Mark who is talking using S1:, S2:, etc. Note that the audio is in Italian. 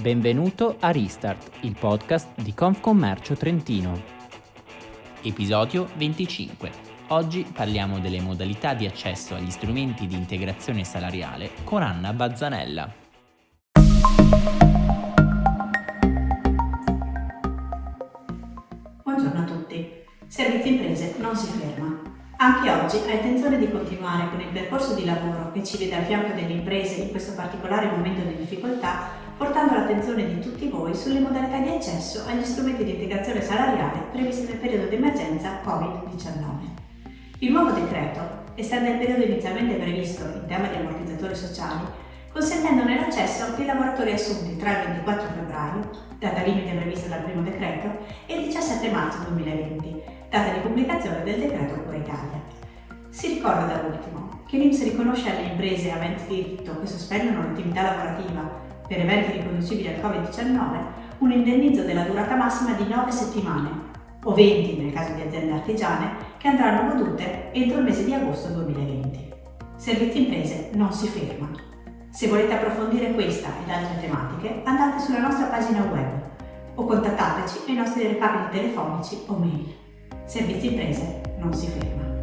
S1: Benvenuto a Restart, il podcast di Confcommercio Trentino. Episodio 25. Oggi parliamo delle modalità di accesso agli strumenti di integrazione salariale con Anna Bazzanella.
S2: Buongiorno a tutti. Servizi Imprese non si ferma. Anche oggi ha intenzione di continuare con il percorso di lavoro che ci vede al fianco delle imprese in questo particolare momento di difficoltà, portando l'attenzione di tutti voi sulle modalità di accesso agli strumenti di integrazione salariale previsti nel periodo di emergenza Covid-19. Il nuovo decreto estende il periodo inizialmente previsto in tema di ammortizzatori sociali, consentendone l'accesso ai lavoratori assunti tra il 24 febbraio, data limite prevista dal primo decreto, e il 17 marzo 2020, data di pubblicazione del decreto Cura Italia. Si ricorda da ultimo che l'Inps riconosce alle imprese aventi diritto che sospendono l'attività lavorativa per eventi riconducibili al Covid-19 un indennizzo della durata massima di 9 settimane o 20 nel caso di aziende artigiane che andranno godute entro il mese di agosto 2020. Servizi Imprese non si ferma. Se volete approfondire questa ed altre tematiche andate sulla nostra pagina web o contattateci ai nostri recapiti telefonici o mail. Servizi Imprese non si ferma.